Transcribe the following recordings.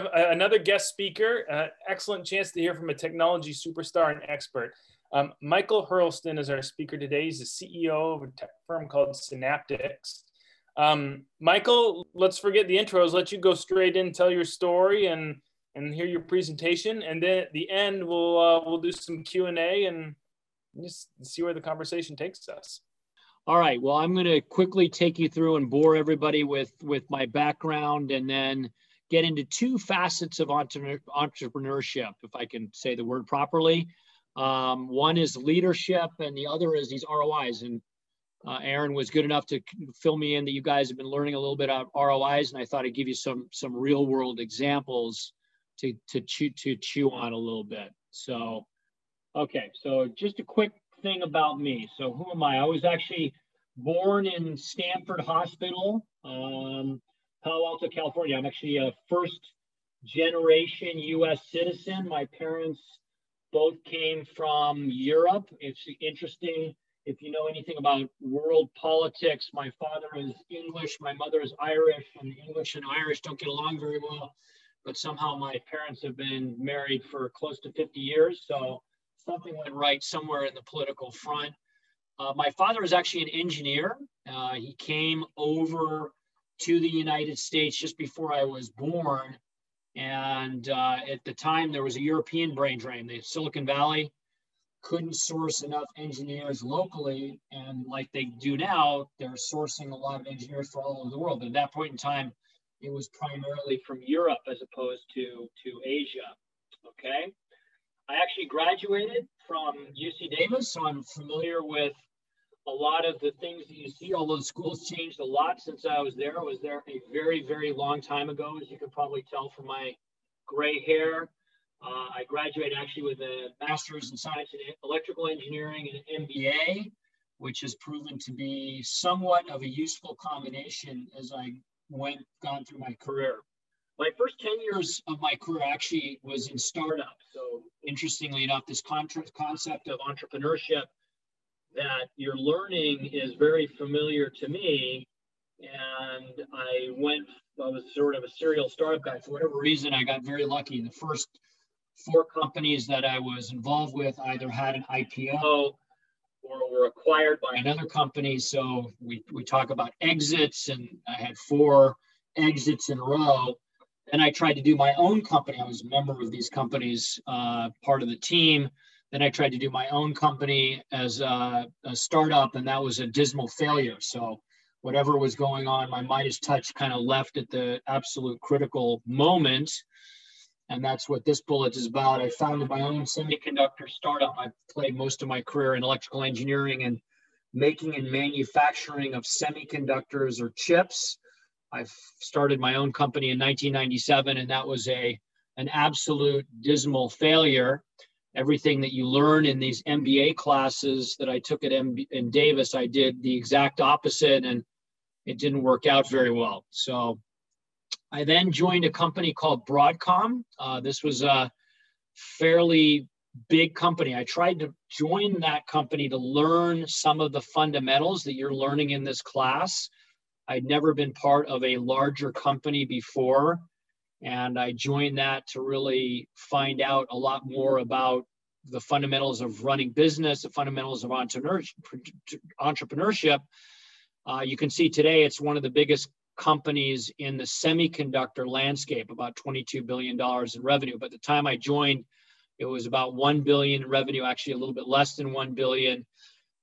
have another guest speaker. Uh, excellent chance to hear from a technology superstar and expert. Um, Michael Hurlston is our speaker today. He's the CEO of a tech firm called Synaptics. Um, Michael, let's forget the intros. Let you go straight in, tell your story, and and hear your presentation. And then at the end, we'll uh, we'll do some Q and A and just see where the conversation takes us. All right. Well, I'm going to quickly take you through and bore everybody with with my background, and then get into two facets of entrepreneurship, if I can say the word properly. Um, one is leadership, and the other is these ROIs. And uh, Aaron was good enough to fill me in that you guys have been learning a little bit about ROIs, and I thought I'd give you some some real world examples to to chew to chew on a little bit. So, okay, so just a quick thing about me. So, who am I? I was actually born in Stanford Hospital, um, Palo Alto, California. I'm actually a first generation U.S. citizen. My parents both came from Europe. It's interesting if you know anything about world politics. My father is English, my mother is Irish, and English and Irish don't get along very well. But somehow my parents have been married for close to 50 years. So something went right somewhere in the political front. Uh, my father is actually an engineer. Uh, he came over to the United States just before I was born and uh, at the time, there was a European brain drain. The Silicon Valley couldn't source enough engineers locally. And like they do now, they're sourcing a lot of engineers from all over the world. But at that point in time, it was primarily from Europe as opposed to, to Asia. Okay. I actually graduated from UC Davis, so I'm familiar with a lot of the things that you see, although school's changed a lot since I was there. I was there a very, very long time ago, as you can probably tell from my gray hair. Uh, I graduated actually with a master's in science and electrical engineering and an MBA, which has proven to be somewhat of a useful combination as I went gone through my career. My first 10 years of my career actually was in startups. So interestingly enough, this concept of entrepreneurship that your learning is very familiar to me. And I went, I was sort of a serial startup guy. For whatever reason, I got very lucky. The first four companies that I was involved with either had an IPO or were acquired by another company. So we, we talk about exits, and I had four exits in a row. And I tried to do my own company. I was a member of these companies, uh, part of the team. Then I tried to do my own company as a, a startup, and that was a dismal failure. So whatever was going on, my Midas touch kind of left at the absolute critical moment. And that's what this bullet is about. I founded my own semiconductor startup. I played most of my career in electrical engineering and making and manufacturing of semiconductors or chips. I started my own company in 1997, and that was a an absolute dismal failure everything that you learn in these MBA classes that I took at MB, in Davis, I did the exact opposite and it didn't work out very well. So I then joined a company called Broadcom. Uh, this was a fairly big company. I tried to join that company to learn some of the fundamentals that you're learning in this class. I'd never been part of a larger company before. And I joined that to really find out a lot more about the fundamentals of running business, the fundamentals of entrepreneurship. Uh, you can see today it's one of the biggest companies in the semiconductor landscape, about $22 billion in revenue. But the time I joined, it was about 1 billion in revenue, actually a little bit less than 1 billion.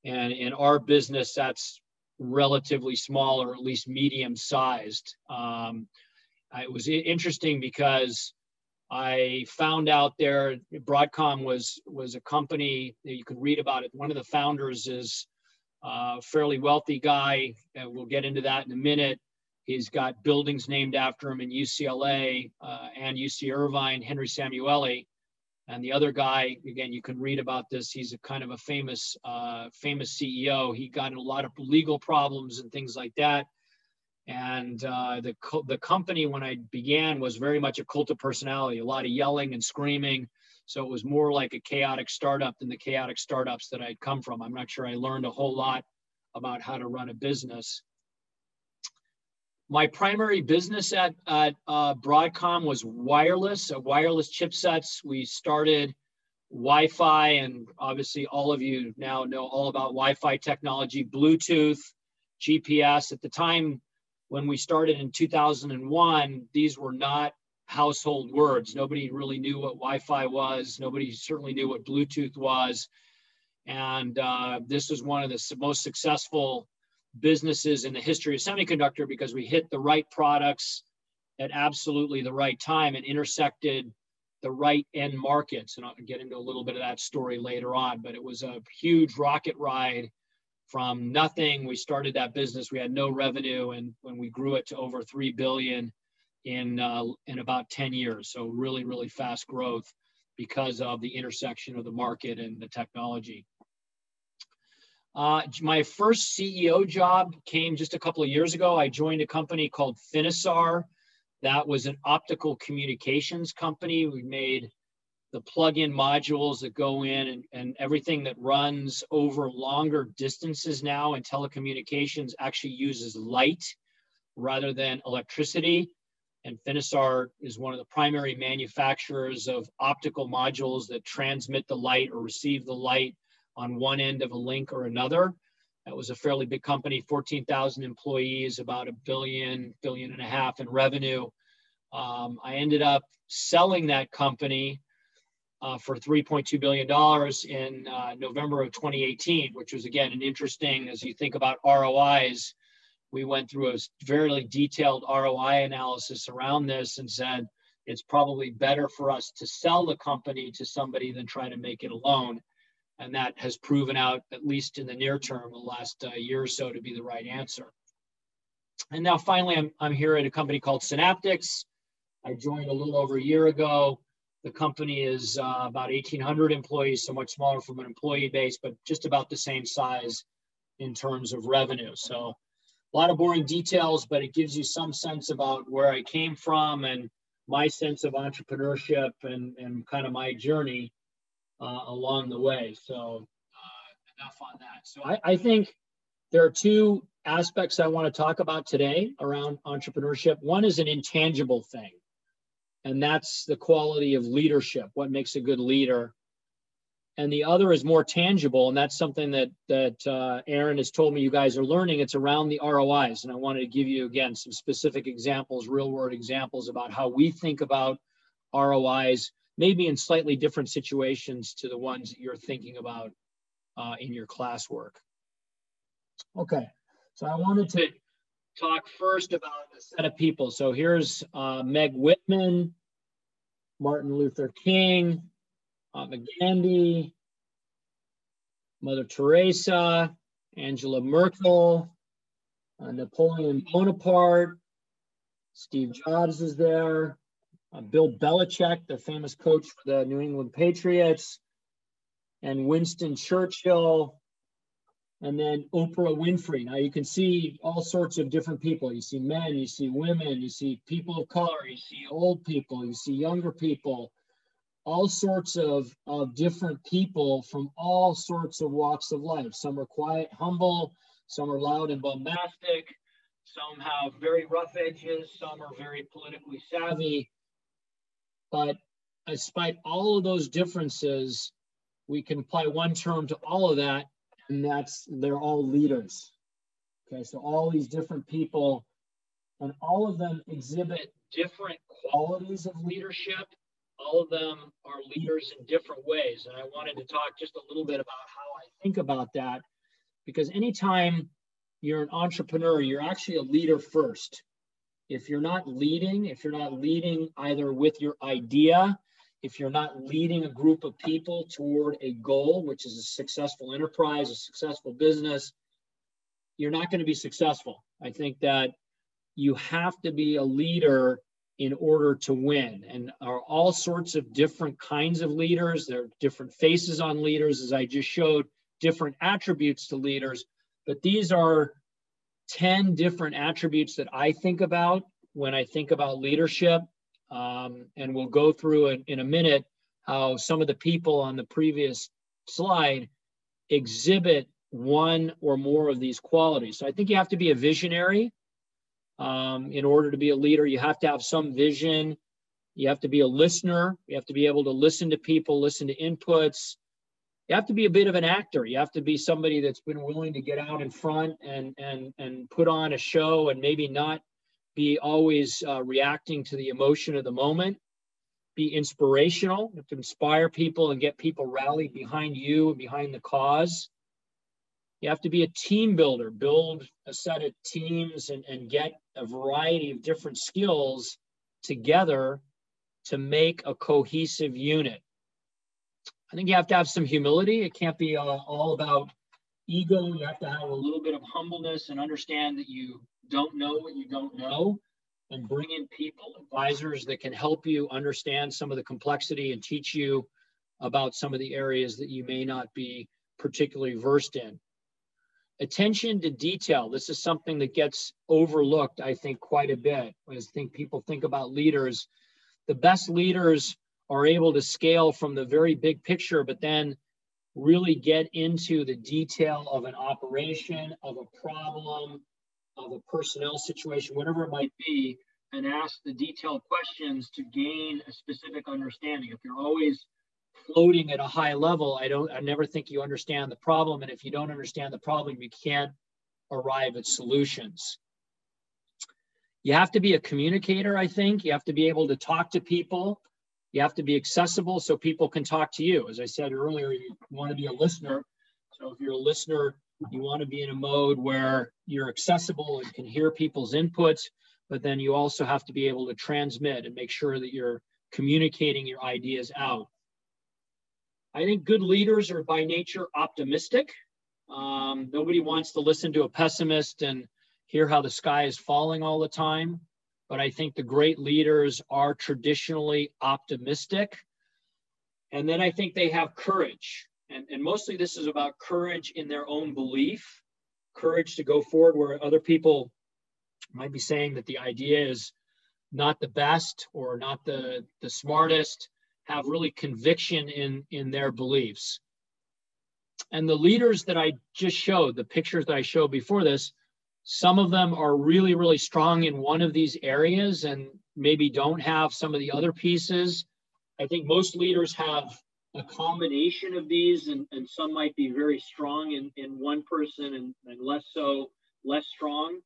And in our business, that's relatively small or at least medium sized. Um, it was interesting because I found out there Broadcom was was a company that you could read about it. One of the founders is a fairly wealthy guy. And we'll get into that in a minute. He's got buildings named after him in UCLA uh, and UC Irvine, Henry Samueli. And the other guy, again, you can read about this. He's a kind of a famous, uh, famous CEO. He got a lot of legal problems and things like that. And uh, the, co- the company, when I began, was very much a cult of personality, a lot of yelling and screaming. So it was more like a chaotic startup than the chaotic startups that I'd come from. I'm not sure I learned a whole lot about how to run a business. my primary business at, at uh, Broadcom was wireless, uh, wireless chipsets. We started Wi-Fi, and obviously all of you now know all about Wi-Fi technology, Bluetooth, GPS. At the time when we started in 2001, these were not household words. Nobody really knew what Wi-Fi was. Nobody certainly knew what Bluetooth was. And uh, this was one of the most successful businesses in the history of semiconductor because we hit the right products at absolutely the right time and intersected the right end markets. And I'll get into a little bit of that story later on, but it was a huge rocket ride from nothing. We started that business, we had no revenue, and when we grew it to over 3 billion in, uh, in about 10 years. So really, really fast growth because of the intersection of the market and the technology. Uh, my first CEO job came just a couple of years ago. I joined a company called Finisar. That was an optical communications company. We made the plug-in modules that go in and, and everything that runs over longer distances now in telecommunications actually uses light rather than electricity. And Finisar is one of the primary manufacturers of optical modules that transmit the light or receive the light on one end of a link or another. That was a fairly big company, 14,000 employees, about a billion, billion and a half in revenue. Um, I ended up selling that company uh, for $3.2 billion in uh, November of 2018, which was again an interesting, as you think about ROIs, we went through a very detailed ROI analysis around this and said it's probably better for us to sell the company to somebody than try to make it alone and that has proven out, at least in the near term, the last uh, year or so, to be the right answer. And now finally, I'm, I'm here at a company called Synaptics. I joined a little over a year ago. The company is uh, about 1,800 employees, so much smaller from an employee base, but just about the same size in terms of revenue. So a lot of boring details, but it gives you some sense about where I came from and my sense of entrepreneurship and, and kind of my journey uh, along the way. So uh, enough on that. So I, I think there are two aspects I want to talk about today around entrepreneurship. One is an intangible thing, and that's the quality of leadership, what makes a good leader. And the other is more tangible, and that's something that that uh, Aaron has told me you guys are learning. It's around the ROIs, and I wanted to give you again some specific examples, real world examples about how we think about ROIs maybe in slightly different situations to the ones that you're thinking about uh, in your classwork. Okay, so I wanted to talk first about a set of people. So here's uh, Meg Whitman, Martin Luther King, Mahatma Gandhi, Mother Teresa, Angela Merkel, uh, Napoleon Bonaparte, Steve Jobs is there, uh, Bill Belichick, the famous coach for the New England Patriots, and Winston Churchill, and then Oprah Winfrey. Now you can see all sorts of different people. You see men, you see women, you see people of color, you see old people, you see younger people, all sorts of, of different people from all sorts of walks of life. Some are quiet, humble, some are loud and bombastic, some have very rough edges, some are very politically savvy. But despite all of those differences, we can apply one term to all of that, and that's they're all leaders. Okay, so all these different people, and all of them exhibit different qualities of leadership. All of them are leaders in different ways. And I wanted to talk just a little bit about how I think about that, because anytime you're an entrepreneur, you're actually a leader first if you're not leading, if you're not leading either with your idea, if you're not leading a group of people toward a goal, which is a successful enterprise, a successful business, you're not going to be successful. I think that you have to be a leader in order to win. And are all sorts of different kinds of leaders. There are different faces on leaders, as I just showed, different attributes to leaders. But these are 10 different attributes that I think about when I think about leadership. Um, and we'll go through in, in a minute how some of the people on the previous slide exhibit one or more of these qualities. So I think you have to be a visionary. um, in order to be a leader. You have to have some vision. You have to be a listener. You have to be able to listen to people, listen to inputs. You have to be a bit of an actor. You have to be somebody that's been willing to get out in front and and and put on a show and maybe not be always uh, reacting to the emotion of the moment. Be inspirational. You have to inspire people and get people rallied behind you and behind the cause. You have to be a team builder, build a set of teams and, and get a variety of different skills together to make a cohesive unit. I think you have to have some humility. It can't be uh, all about ego. You have to have a little bit of humbleness and understand that you don't know what you don't know and bring in people, advisors that can help you understand some of the complexity and teach you about some of the areas that you may not be particularly versed in. Attention to detail. This is something that gets overlooked i think quite a bit. I think people think about leaders. The best leaders are able to scale from the very big picture but then really get into the detail of an operation of a problem of a personnel situation whatever it might be and ask the detailed questions to gain a specific understanding if you're always floating at a high level, I don't, I never think you understand the problem. And if you don't understand the problem, you can't arrive at solutions. You have to be a communicator, I think. You have to be able to talk to people. You have to be accessible so people can talk to you. As I said earlier, you want to be a listener. So if you're a listener, you want to be in a mode where you're accessible and can hear people's inputs, but then you also have to be able to transmit and make sure that you're communicating your ideas out. I think good leaders are by nature optimistic. Um, nobody wants to listen to a pessimist and hear how the sky is falling all the time. But I think the great leaders are traditionally optimistic. And then I think they have courage. And, and mostly this is about courage in their own belief, courage to go forward where other people might be saying that the idea is not the best or not the, the smartest have really conviction in in their beliefs. And the leaders that i just showed the pictures that i showed before this some of them are really really strong in one of these areas and maybe don't have some of the other pieces. I think most leaders have a combination of these and, and some might be very strong in, in one person and, and less so less strong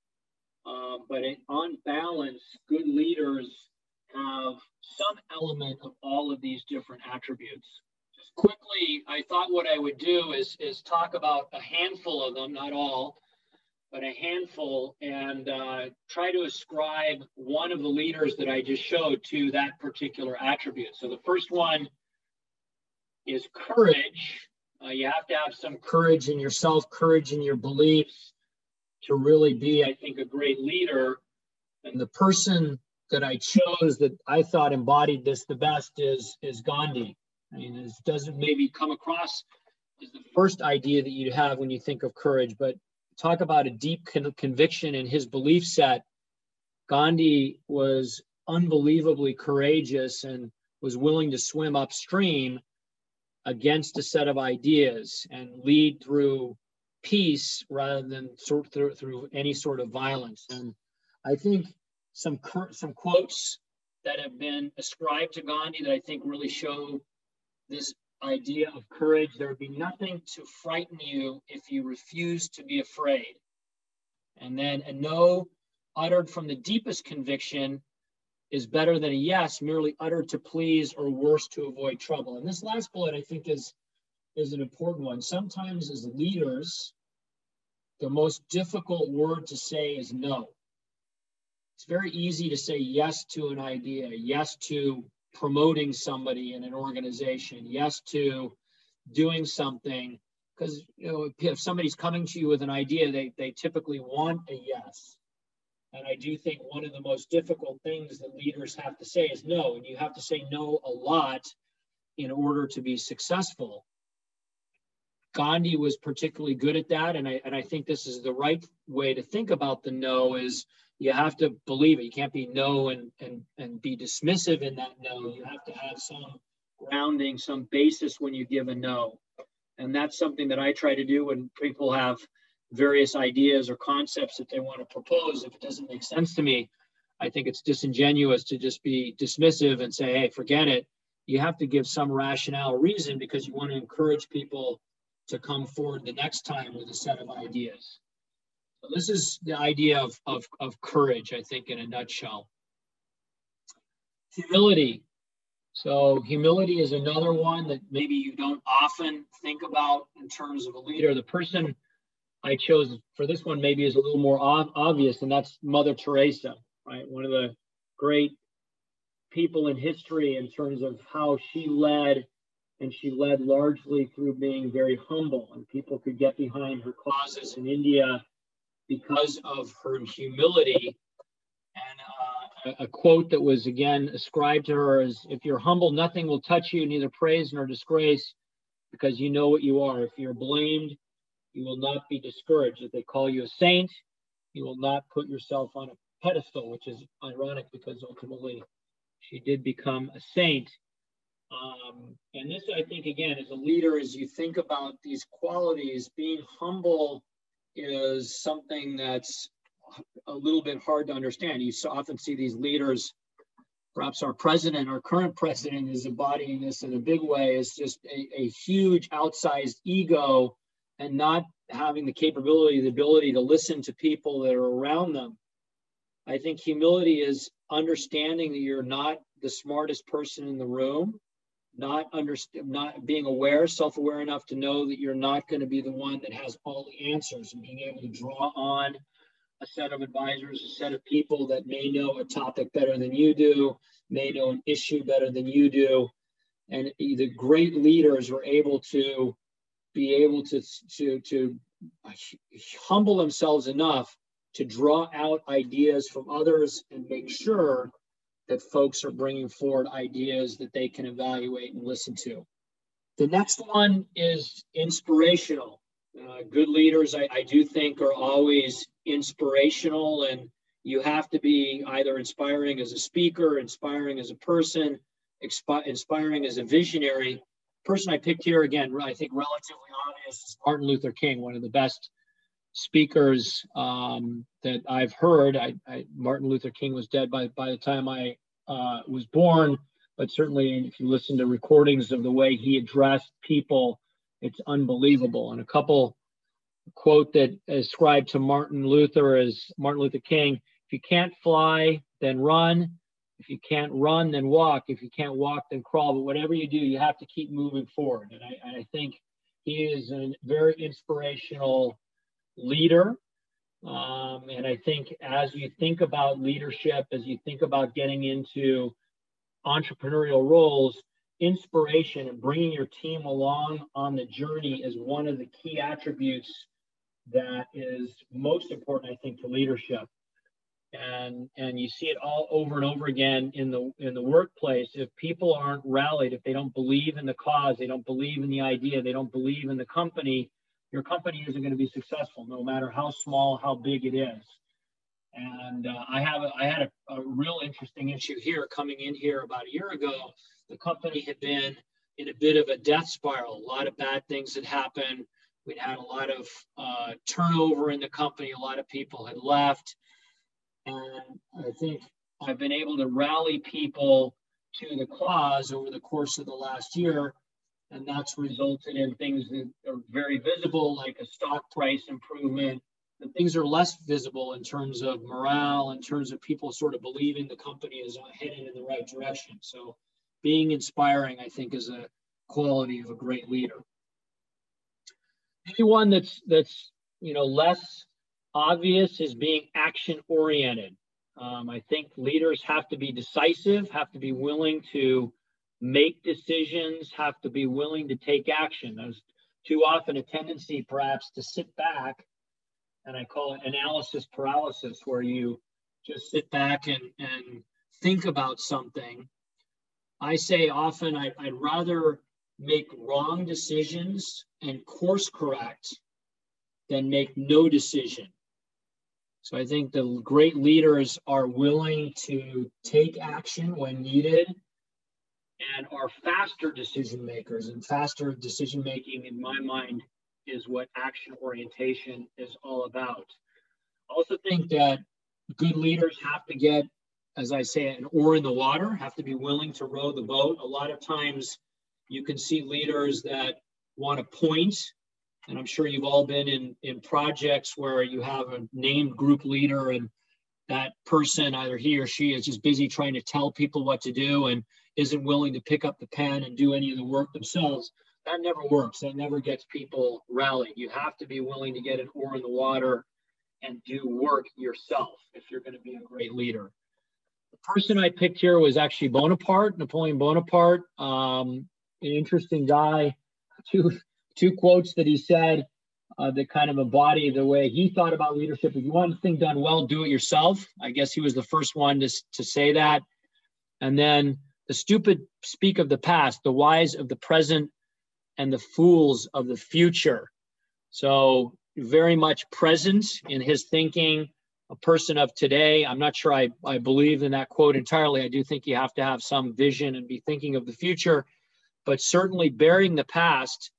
uh, but on balance good leaders have some element of all of these different attributes. Just quickly, I thought what I would do is, is talk about a handful of them, not all, but a handful, and uh, try to ascribe one of the leaders that I just showed to that particular attribute. So the first one is courage. Uh, you have to have some courage in yourself, courage in your beliefs to really be, I think, a great leader. And the person that I chose that I thought embodied this the best is is Gandhi. I mean, it doesn't maybe come across as the first idea that you'd have when you think of courage, but talk about a deep con- conviction in his belief set. Gandhi was unbelievably courageous and was willing to swim upstream against a set of ideas and lead through peace rather than sort through, through any sort of violence. And I think some some quotes that have been ascribed to Gandhi that I think really show this idea of courage. There would be nothing to frighten you if you refuse to be afraid. And then a no uttered from the deepest conviction is better than a yes merely uttered to please or worse to avoid trouble. And this last bullet I think is is an important one. Sometimes as leaders, the most difficult word to say is no it's very easy to say yes to an idea, yes to promoting somebody in an organization, yes to doing something. Because you know, if somebody's coming to you with an idea, they, they typically want a yes. And I do think one of the most difficult things that leaders have to say is no. And you have to say no a lot in order to be successful. Gandhi was particularly good at that. And I, and I think this is the right way to think about the no is you have to believe it. You can't be no and and and be dismissive in that no. You have to have some grounding, some basis when you give a no. And that's something that I try to do when people have various ideas or concepts that they want to propose. If it doesn't make sense to me, I think it's disingenuous to just be dismissive and say, hey, forget it. You have to give some rationale reason because you want to encourage people to come forward the next time with a set of ideas. So this is the idea of, of, of courage, I think, in a nutshell. Humility. So humility is another one that maybe you don't often think about in terms of a leader. The person I chose for this one maybe is a little more ob- obvious, and that's Mother Teresa, right? One of the great people in history in terms of how she led, and she led largely through being very humble, and people could get behind her causes in India because of her humility. And uh, a, a quote that was again ascribed to her is If you're humble, nothing will touch you, neither praise nor disgrace, because you know what you are. If you're blamed, you will not be discouraged. If they call you a saint, you will not put yourself on a pedestal, which is ironic because ultimately she did become a saint. Um, and this, I think, again, as a leader, as you think about these qualities, being humble is something that's a little bit hard to understand. You often see these leaders, perhaps our president, our current president is embodying this in a big way, is just a, a huge outsized ego and not having the capability, the ability to listen to people that are around them. I think humility is understanding that you're not the smartest person in the room, not under, not being aware, self-aware enough to know that you're not going to be the one that has all the answers, and being able to draw on a set of advisors, a set of people that may know a topic better than you do, may know an issue better than you do, and the great leaders were able to be able to, to, to humble themselves enough to draw out ideas from others and make sure that folks are bringing forward ideas that they can evaluate and listen to. The next one is inspirational. Uh, good leaders, I, I do think, are always inspirational, and you have to be either inspiring as a speaker, inspiring as a person, expi- inspiring as a visionary, person I picked here again, I think relatively obvious, is Martin Luther King, one of the best speakers um, that I've heard. I, I, Martin Luther King was dead by by the time I uh, was born, but certainly if you listen to recordings of the way he addressed people, it's unbelievable. And a couple quote that ascribed to Martin Luther is Martin Luther King: "If you can't fly, then run. If you can't run, then walk. If you can't walk, then crawl. But whatever you do, you have to keep moving forward. And I, I think he is a very inspirational leader. Um, and I think as you think about leadership, as you think about getting into entrepreneurial roles, inspiration and bringing your team along on the journey is one of the key attributes that is most important, I think, to leadership and and you see it all over and over again in the in the workplace. If people aren't rallied if they don't believe in the cause they don't believe in the idea they don't believe in the company your company isn't going to be successful no matter how small how big it is. And uh, i have i had a, a real interesting issue here coming in here about a year ago. The company had been in a bit of a death spiral a lot of bad things had happened. We'd had a lot of uh, turnover in the company a lot of people had left and I think I've been able to rally people to the cause over the course of the last year. And that's resulted in things that are very visible, like a stock price improvement. And things are less visible in terms of morale, in terms of people sort of believing the company is headed in the right direction. So being inspiring, I think, is a quality of a great leader. Anyone that's that's you know less obvious is being action oriented. Um, I think leaders have to be decisive, have to be willing to make decisions, have to be willing to take action. There's too often a tendency, perhaps, to sit back, and I call it analysis paralysis, where you just sit back and, and think about something. I say often I, I'd rather make wrong decisions and course correct than make no decision so I think the great leaders are willing to take action when needed and are faster decision makers. And faster decision making, in my mind, is what action orientation is all about. I also think that good leaders have to get, as I say, an oar in the water, have to be willing to row the boat. A lot of times you can see leaders that want to point, and I'm sure you've all been in, in projects where you have a named group leader and that person, either he or she, is just busy trying to tell people what to do and isn't willing to pick up the pen and do any of the work themselves. That never works. That never gets people rallied. You have to be willing to get an oar in the water and do work yourself if you're going to be a great leader. The person I picked here was actually Bonaparte, Napoleon Bonaparte. Um, an interesting guy. Two two quotes that he said uh, that kind of embody the way he thought about leadership. If you want a thing done well, do it yourself. I guess he was the first one to, to say that. And then the stupid speak of the past, the wise of the present, and the fools of the future. So, very much present in his thinking, a person of today. I'm not sure I, I believe in that quote entirely. I do think you have to have some vision and be thinking of the future, but certainly bearing the past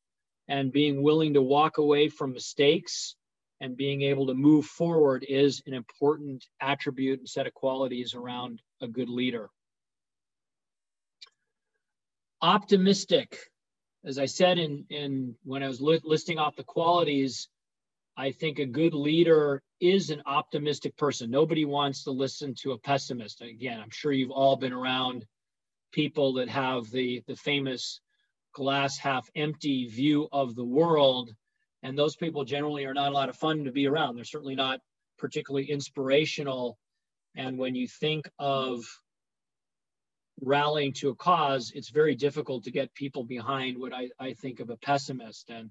and being willing to walk away from mistakes and being able to move forward is an important attribute and set of qualities around a good leader. Optimistic. As I said in, in when I was li listing off the qualities, I think a good leader is an optimistic person. Nobody wants to listen to a pessimist. Again, I'm sure you've all been around people that have the, the famous glass half empty view of the world. And those people generally are not a lot of fun to be around. They're certainly not particularly inspirational. And when you think of rallying to a cause, it's very difficult to get people behind what I, I think of a pessimist. And,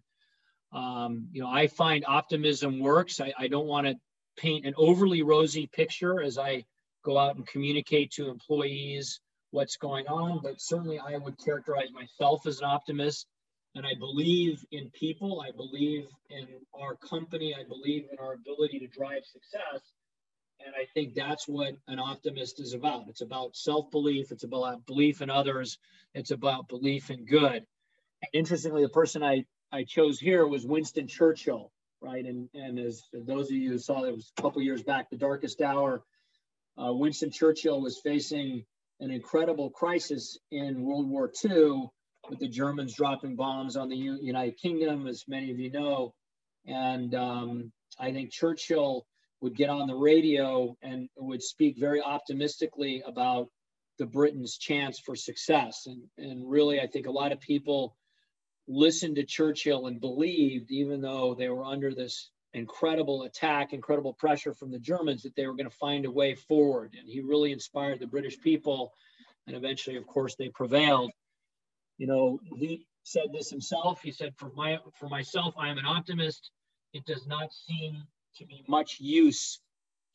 um, you know, I find optimism works. I, I don't want to paint an overly rosy picture as I go out and communicate to employees what's going on, but certainly I would characterize myself as an optimist. And I believe in people, I believe in our company, I believe in our ability to drive success. And I think that's what an optimist is about. It's about self belief, it's about belief in others, it's about belief in good. And interestingly, the person I, I chose here was Winston Churchill, right? And, and as those of you who saw it was a couple years back, the darkest hour, uh, Winston Churchill was facing an incredible crisis in World War II with the Germans dropping bombs on the U United Kingdom, as many of you know. And um, I think Churchill would get on the radio and would speak very optimistically about the Britain's chance for success. And, and really, I think a lot of people listened to Churchill and believed, even though they were under this incredible attack, incredible pressure from the Germans that they were going to find a way forward. And he really inspired the British people. And eventually, of course, they prevailed. You know, he said this himself. He said, for, my, for myself, I am an optimist. It does not seem to be much use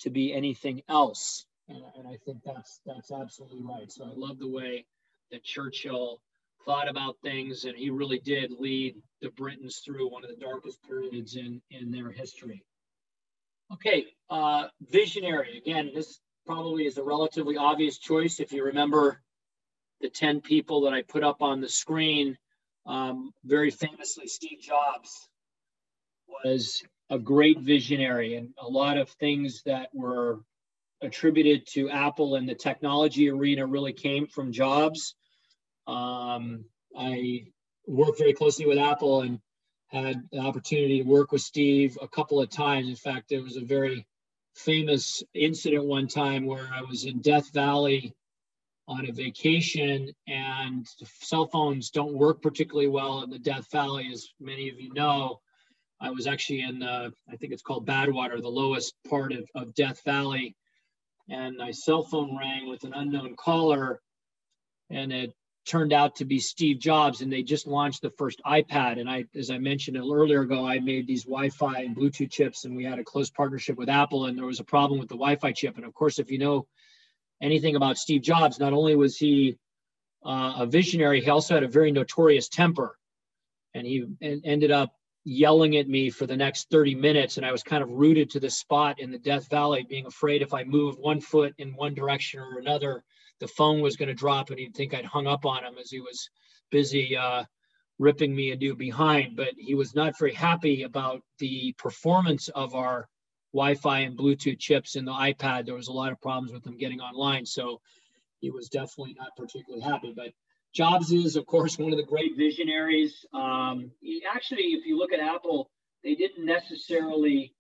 to be anything else. And, and I think that's, that's absolutely right. So I love the way that Churchill thought about things, and he really did lead the Britons through one of the darkest periods in, in their history. Okay, uh, visionary. Again, this probably is a relatively obvious choice. If you remember the 10 people that I put up on the screen, um, very famously, Steve Jobs was a great visionary, and a lot of things that were attributed to Apple in the technology arena really came from Jobs. Um, I worked very closely with Apple and had the opportunity to work with Steve a couple of times. In fact, there was a very famous incident one time where I was in Death Valley on a vacation and cell phones don't work particularly well in the Death Valley, as many of you know. I was actually in, I think it's called Badwater, the lowest part of, of Death Valley. And my cell phone rang with an unknown caller and it turned out to be Steve Jobs, and they just launched the first iPad. And I, as I mentioned earlier ago, I made these Wi-Fi and Bluetooth chips, and we had a close partnership with Apple, and there was a problem with the Wi-Fi chip. And of course, if you know anything about Steve Jobs, not only was he uh, a visionary, he also had a very notorious temper, and he en- ended up yelling at me for the next 30 minutes and i was kind of rooted to the spot in the death valley being afraid if i moved one foot in one direction or another the phone was going to drop and he'd think I'd hung up on him as he was busy uh, ripping me a new behind, but he was not very happy about the performance of our Wi-Fi and Bluetooth chips in the iPad. There was a lot of problems with them getting online, so he was definitely not particularly happy. But Jobs is, of course, one of the great visionaries. Um, he actually, if you look at Apple, they didn't necessarily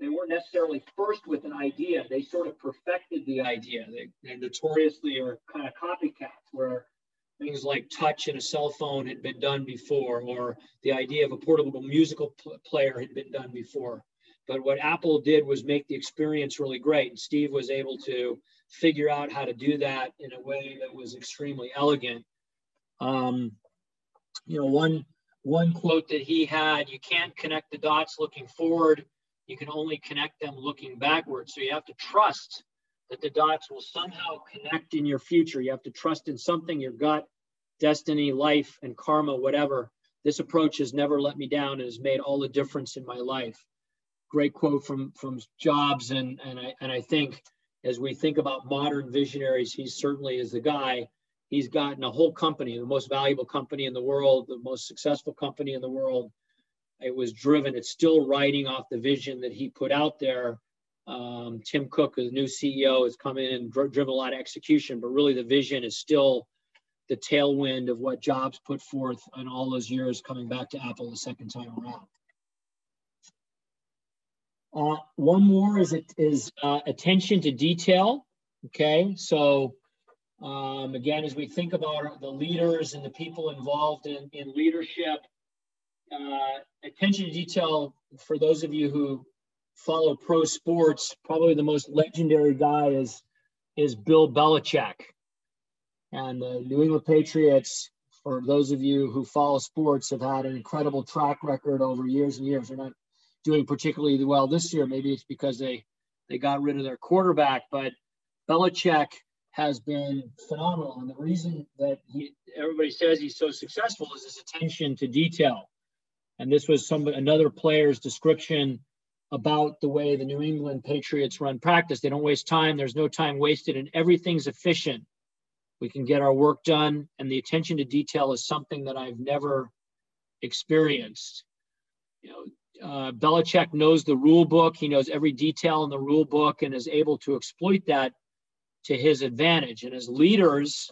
they weren't necessarily first with an idea. They sort of perfected the idea. They, they notoriously are kind of copycats, where things like touch in a cell phone had been done before, or the idea of a portable musical pl- player had been done before. But what Apple did was make the experience really great. And Steve was able to figure out how to do that in a way that was extremely elegant. Um, you know, one one quote that he had: "You can't connect the dots looking forward. You can only connect them looking backwards. So you have to trust that the dots will somehow connect in your future. You have to trust in something, your gut, destiny, life, and karma, whatever. This approach has never let me down and has made all the difference in my life." Great quote from from Jobs, and and I and I think as we think about modern visionaries, he certainly is the guy. He's gotten a whole company, the most valuable company in the world, the most successful company in the world. It was driven, it's still riding off the vision that he put out there. Um, Tim Cook, the new CEO, has come in and dr- driven a lot of execution, but really the vision is still the tailwind of what Jobs put forth in all those years coming back to Apple the second time around. Uh, one more is it is uh, attention to detail. Okay, so um, again, as we think about the leaders and the people involved in, in leadership, uh, attention to detail for those of you who follow pro sports, probably the most legendary guy is is Bill Belichick. And the New England Patriots, for those of you who follow sports, have had an incredible track record over years and years. They're not doing particularly well this year. Maybe it's because they they got rid of their quarterback, but Belichick has been phenomenal. And the reason that he, everybody says he's so successful is his attention to detail. And this was some another player's description about the way the New England Patriots run practice. They don't waste time. There's no time wasted, and everything's efficient. We can get our work done, and the attention to detail is something that I've never experienced. You know, uh, Belichick knows the rule book. He knows every detail in the rule book and is able to exploit that to his advantage. And as leaders,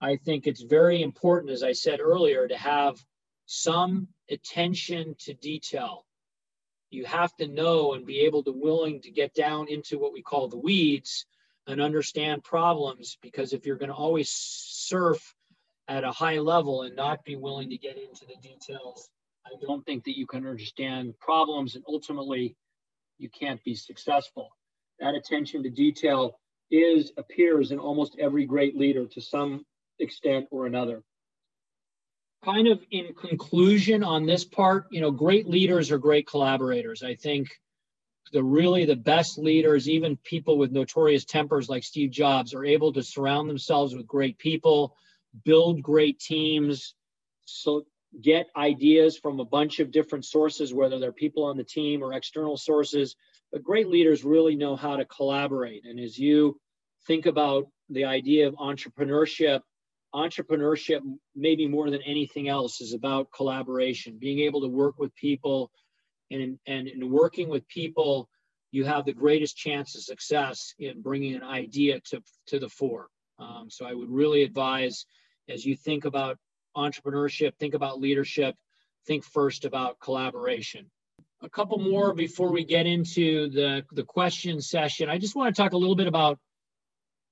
I think it's very important, as I said earlier, to have some attention to detail. You have to know and be able to willing to get down into what we call the weeds and understand problems because if you're going to always surf at a high level and not be willing to get into the details, I don't think that you can understand problems and ultimately you can't be successful. That attention to detail is appears in almost every great leader to some extent or another. Kind of in conclusion on this part, you know, great leaders are great collaborators. I think the really the best leaders, even people with notorious tempers like Steve Jobs, are able to surround themselves with great people, build great teams, so get ideas from a bunch of different sources, whether they're people on the team or external sources. But great leaders really know how to collaborate. And as you think about the idea of entrepreneurship, entrepreneurship, maybe more than anything else, is about collaboration, being able to work with people. And, and in working with people, you have the greatest chance of success in bringing an idea to, to the fore. Um, so I would really advise as you think about entrepreneurship, think about leadership, think first about collaboration. A couple more before we get into the, the question session. I just want to talk a little bit about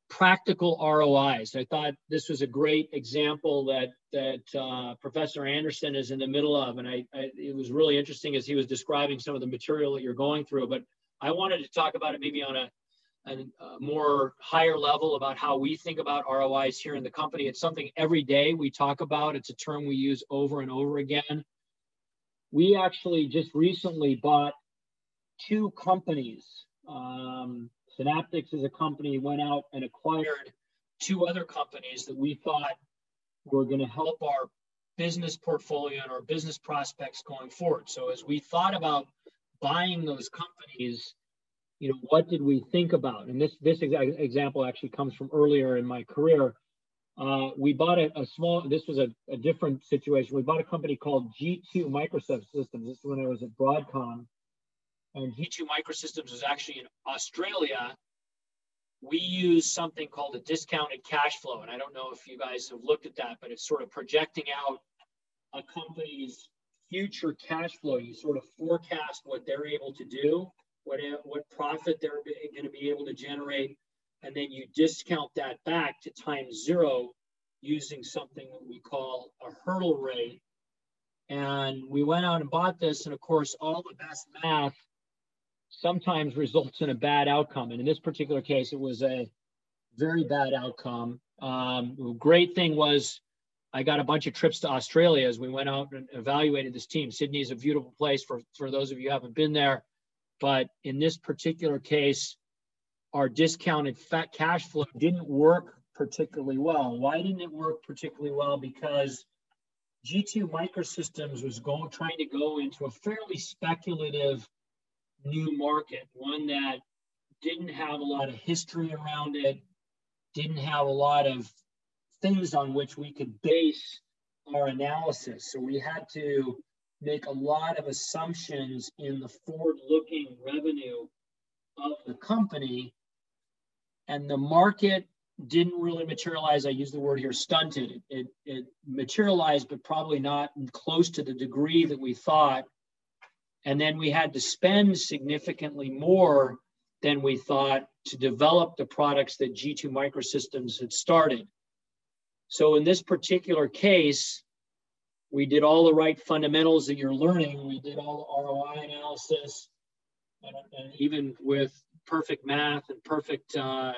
practical ROIs. I thought this was a great example that that uh, Professor Anderson is in the middle of, and I, I, it was really interesting as he was describing some of the material that you're going through. But I wanted to talk about it maybe on a a, more higher level about how we think about ROIs here in the company. It's something every day we talk about. It's a term we use over and over again. We actually just recently bought two companies. Um, Synaptics is a company went out and acquired two other companies that we thought were going to help our business portfolio and our business prospects going forward. So as we thought about buying those companies, you know, what did we think about? And this this example actually comes from earlier in my career. uh, we bought a, a, small, this was a, a, different situation. We bought a company called G2 Microsoft Systems. This is when I was at Broadcom. And G2 Microsystems was actually in Australia. We use something called a discounted cash flow. And I don't know if you guys have looked at that, but it's sort of projecting out a company's future cash flow. You sort of forecast what they're able to do, what, what profit they're going to be able to generate and then you discount that back to time zero using something that we call a hurdle rate. And we went out and bought this, and of course, all the best math sometimes results in a bad outcome. And in this particular case, it was a very bad outcome. Um, great thing was I got a bunch of trips to Australia as we went out and evaluated this team. Sydney is a beautiful place for, for those of you haven't been there. But in this particular case, our discounted fat cash flow didn't work particularly well. Why didn't it work particularly well? Because G2 Microsystems was going trying to go into a fairly speculative new market, one that didn't have a lot of history around it, didn't have a lot of things on which we could base our analysis. So we had to make a lot of assumptions in the forward-looking revenue of the company and the market didn't really materialize. I use the word here stunted. It, it materialized, but probably not close to the degree that we thought. And then we had to spend significantly more than we thought to develop the products that G2 Microsystems had started. So in this particular case, we did all the right fundamentals that you're learning. We did all the ROI analysis, and, and even with perfect math and perfect uh,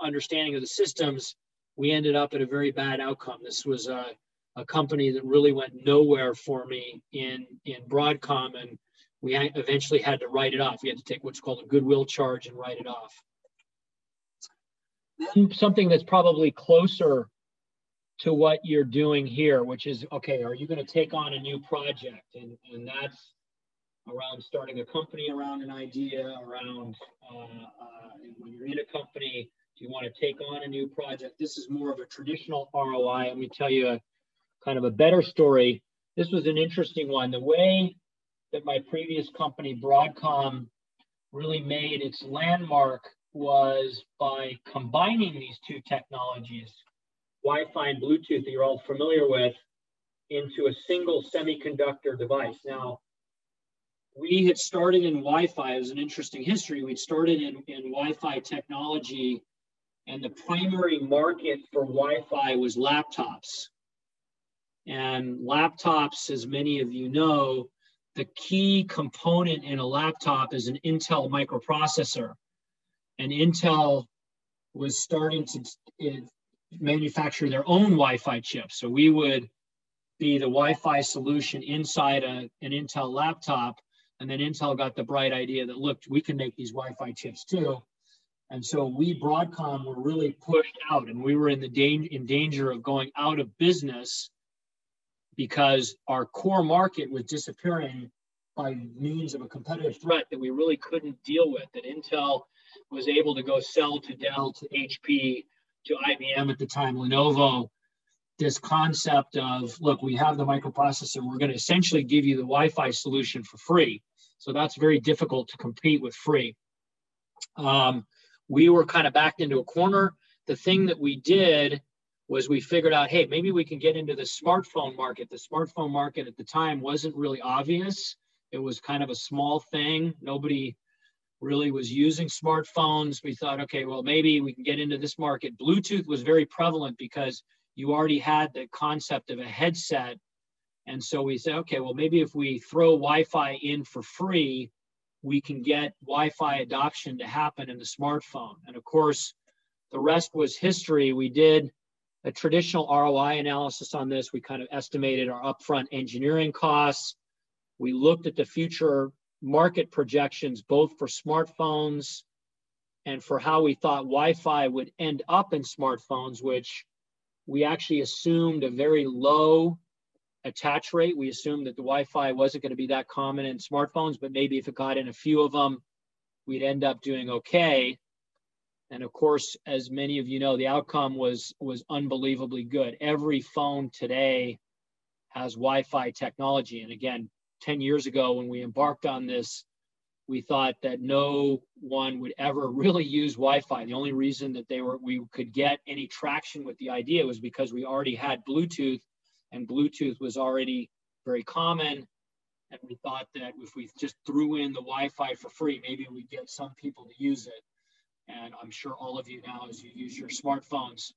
understanding of the systems, we ended up at a very bad outcome. This was a, a company that really went nowhere for me in, in Broadcom, and we eventually had to write it off. We had to take what's called a goodwill charge and write it off. Then something that's probably closer to what you're doing here, which is okay, are you going to take on a new project? And, and that's around starting a company around an idea, around uh, uh, when you're in a company, do you want to take on a new project? This is more of a traditional ROI. Let me tell you a kind of a better story. This was an interesting one. The way that my previous company, Broadcom, really made its landmark was by combining these two technologies, Wi-Fi and Bluetooth that you're all familiar with, into a single semiconductor device. Now, we had started in Wi-Fi. It was an interesting history. We'd started in, in Wi-Fi technology, and the primary market for Wi-Fi was laptops. And laptops, as many of you know, the key component in a laptop is an Intel microprocessor. And Intel was starting to manufacture their own Wi-Fi chips. So we would be the Wi-Fi solution inside a, an Intel laptop and then Intel got the bright idea that, look, we can make these Wi-Fi chips too. And so we, Broadcom, were really pushed out and we were in, the da- in danger of going out of business because our core market was disappearing by means of a competitive threat that we really couldn't deal with. That Intel was able to go sell to Dell, to HP, to IBM at the time, Lenovo, this concept of look, we have the microprocessor, we're going to essentially give you the Wi Fi solution for free. So that's very difficult to compete with free. Um, we were kind of backed into a corner. The thing that we did was we figured out, hey, maybe we can get into the smartphone market. The smartphone market at the time wasn't really obvious. It was kind of a small thing. Nobody really was using smartphones. We thought, okay, well, maybe we can get into this market. Bluetooth was very prevalent because you already had the concept of a headset and so we said, okay, well, maybe if we throw Wi Fi in for free, we can get Wi Fi adoption to happen in the smartphone. And of course, the rest was history. We did a traditional ROI analysis on this. We kind of estimated our upfront engineering costs. We looked at the future market projections, both for smartphones and for how we thought Wi Fi would end up in smartphones, which we actually assumed a very low attach rate. We assumed that the Wi-Fi wasn't going to be that common in smartphones, but maybe if it got in a few of them, we'd end up doing okay. And of course, as many of you know, the outcome was was unbelievably good. Every phone today has Wi-Fi technology. And again, 10 years ago when we embarked on this, we thought that no one would ever really use Wi-Fi. The only reason that they were we could get any traction with the idea was because we already had Bluetooth and Bluetooth was already very common. And we thought that if we just threw in the Wi-Fi for free, maybe we'd get some people to use it. And I'm sure all of you now, as you use your smartphones,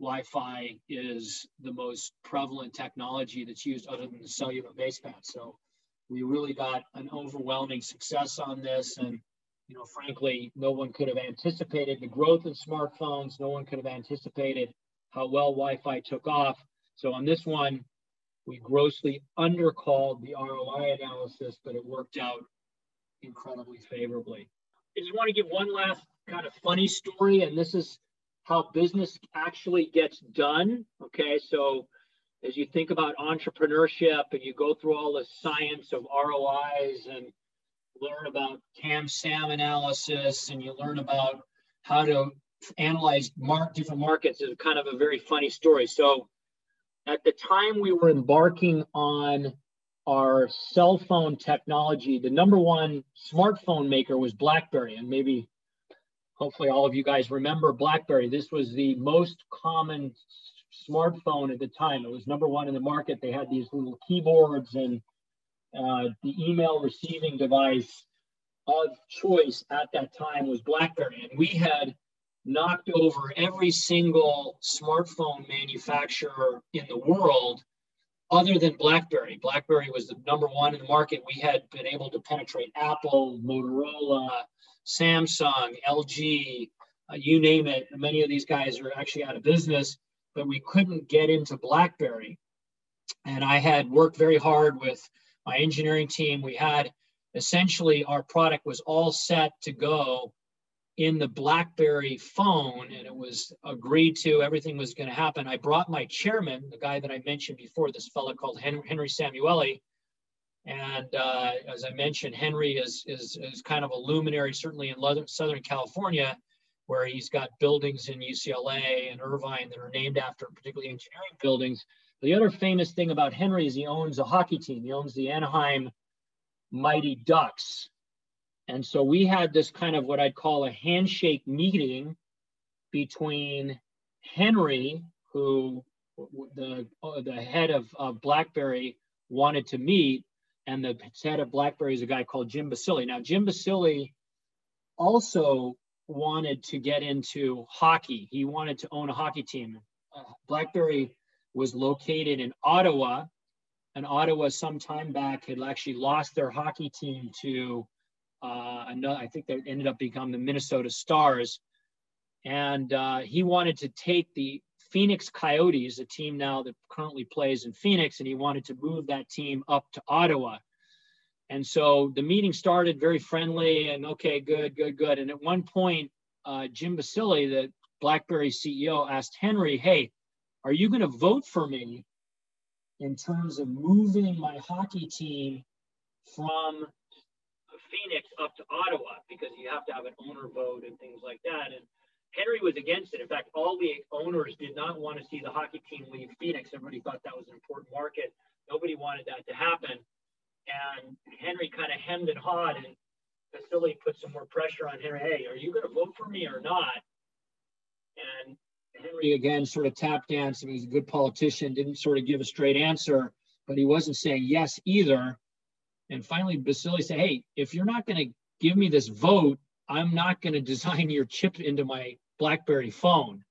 Wi-Fi is the most prevalent technology that's used other than the cellular baseband. So we really got an overwhelming success on this. And, you know, frankly, no one could have anticipated the growth of smartphones. No one could have anticipated how well Wi-Fi took off. So on this one, we grossly undercalled the ROI analysis, but it worked out incredibly favorably. I just want to give one last kind of funny story, and this is how business actually gets done. Okay, so as you think about entrepreneurship and you go through all the science of ROIs and learn about TAM SAM analysis and you learn about how to analyze mark, different markets is kind of a very funny story. So at the time we were embarking on our cell phone technology, the number one smartphone maker was BlackBerry. And maybe, hopefully, all of you guys remember BlackBerry. This was the most common smartphone at the time. It was number one in the market. They had these little keyboards and uh, the email receiving device of choice at that time was BlackBerry. And we had knocked over every single smartphone manufacturer in the world other than BlackBerry. BlackBerry was the number one in the market. We had been able to penetrate Apple, Motorola, Samsung, LG, uh, you name it. Many of these guys are actually out of business, but we couldn't get into BlackBerry. And I had worked very hard with my engineering team. We had essentially our product was all set to go in the BlackBerry phone, and it was agreed to, everything was going to happen. I brought my chairman, the guy that I mentioned before, this fellow called Henry Samueli. And uh, as I mentioned, Henry is, is, is kind of a luminary, certainly in Southern California, where he's got buildings in UCLA and Irvine that are named after particularly engineering buildings. The other famous thing about Henry is he owns a hockey team. He owns the Anaheim Mighty Ducks. And so we had this kind of what I'd call a handshake meeting between Henry, who the, the head of, of BlackBerry wanted to meet, and the head of BlackBerry is a guy called Jim Balsillie. Now, Jim Balsillie also wanted to get into hockey. He wanted to own a hockey team. Uh, BlackBerry was located in Ottawa, and Ottawa some time back had actually lost their hockey team to uh, another, I think they ended up becoming the Minnesota Stars. And uh, he wanted to take the Phoenix Coyotes, a team now that currently plays in Phoenix, and he wanted to move that team up to Ottawa. And so the meeting started very friendly and okay, good, good, good. And at one point, uh, Jim Balsillie, the BlackBerry CEO, asked Henry, "Hey, are you going to vote for me in terms of moving my hockey team from Phoenix up to Ottawa because you have to have an owner vote and things like that. And Henry was against it. In fact, all the owners did not want to see the hockey team leave Phoenix. Everybody thought that was an important market. Nobody wanted that to happen. And Henry kind of hemmed and hawed, and Balsillie put some more pressure on Henry. Hey, are you going to vote for me or not? And Henry again sort of tap danced. He was a good politician, didn't sort of give a straight answer, but he wasn't saying yes either. And finally, Balsillie said, hey, if you're not going to give me this vote, I'm not going to design your chip into my BlackBerry phone.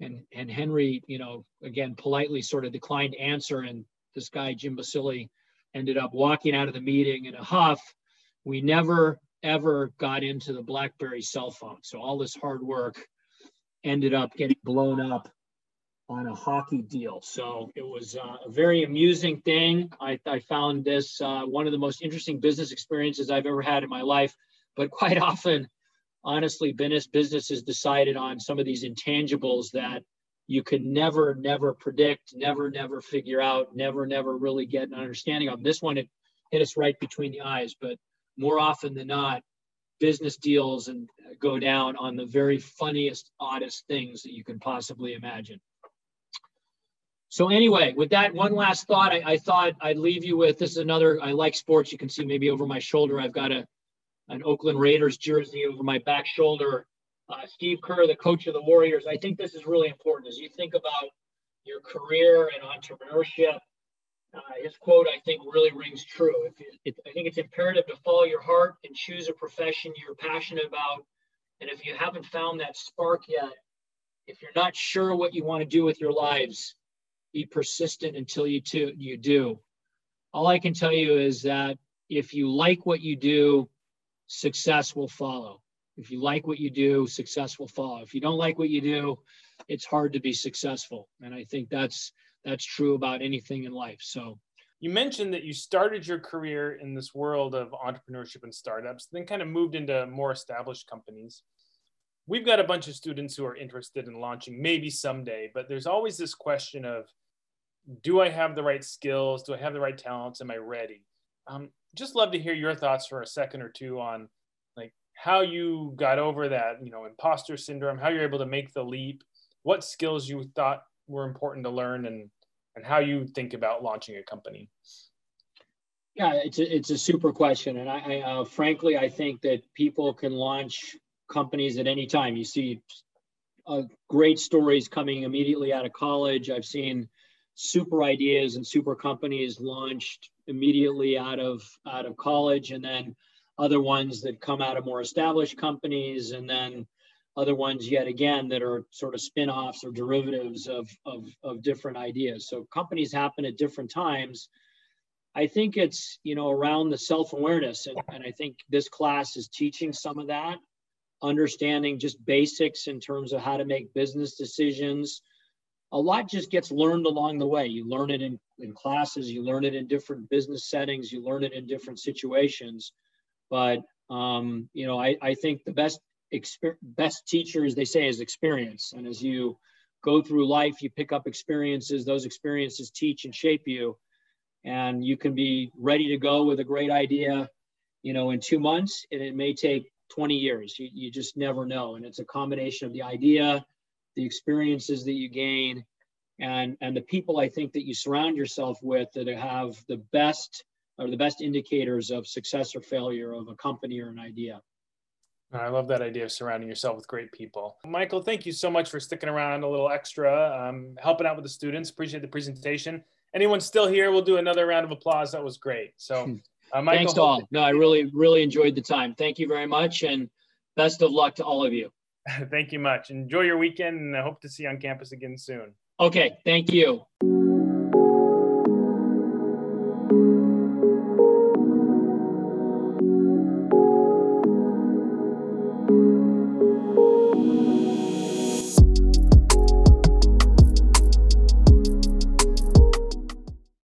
And, and Henry, you know, again, politely sort of declined answer. And this guy, Jim Balsillie, ended up walking out of the meeting in a huff. We never, ever got into the BlackBerry cell phone. So all this hard work ended up getting blown up on a hockey deal. So it was uh, a very amusing thing. I, I found this uh, one of the most interesting business experiences I've ever had in my life. But quite often, honestly, business businesses decided on some of these intangibles that you could never, never predict, never, never figure out, never, never really get an understanding of. This one, it hit us right between the eyes. But more often than not, business deals and go down on the very funniest, oddest things that you can possibly imagine. So anyway, with that one last thought, I, I, thought I'd leave you with this is another. I like sports. You can see maybe over my shoulder, I've got a an Oakland Raiders jersey over my back shoulder. Uh, Steve Kerr, the coach of the Warriors. I think this is really important as you think about your career and entrepreneurship. Uh, his quote, I think, really rings true. If it, I think it's imperative to follow your heart and choose a profession you're passionate about. And if you haven't found that spark yet, if you're not sure what you want to do with your lives, be persistent until you, to, you do. All I can tell you is that if you like what you do, success will follow. If you like what you do, success will follow. If you don't like what you do, it's hard to be successful. And I think that's that's true about anything in life. So you mentioned that you started your career in this world of entrepreneurship and startups, then kind of moved into more established companies. We've got a bunch of students who are interested in launching maybe someday, but there's always this question of do I have the right skills? Do I have the right talents? Am I ready? Um, just love to hear your thoughts for a second or two on like how you got over that, you know, imposter syndrome, how you're able to make the leap, what skills you thought were important to learn and and how you think about launching a company yeah it's a, it's a super question and i, I uh, frankly i think that people can launch companies at any time you see uh, great stories coming immediately out of college i've seen super ideas and super companies launched immediately out of out of college and then other ones that come out of more established companies and then other ones yet again that are sort of spin-offs or derivatives of, of, of different ideas. So companies happen at different times. I think it's, you know, around the self-awareness. And, and I think this class is teaching some of that, understanding just basics in terms of how to make business decisions. A lot just gets learned along the way. You learn it in, in classes, you learn it in different business settings, you learn it in different situations. But um, you know, I, I think the best exper- best teachers they say is experience and as you go through life you pick up experiences those experiences teach and shape you and you can be ready to go with a great idea you know in two months and it may take 20 years you, you just never know and it's a combination of the idea the experiences that you gain and and the people i think that you surround yourself with that have the best or the best indicators of success or failure of a company or an idea I love that idea of surrounding yourself with great people. Michael, thank you so much for sticking around a little extra, um, helping out with the students. Appreciate the presentation. Anyone still here, we'll do another round of applause. That was great. So, uh, Michael, thanks all. No, I really, really enjoyed the time. Thank you very much, and best of luck to all of you. thank you much. Enjoy your weekend, and I hope to see you on campus again soon. Okay, thank you.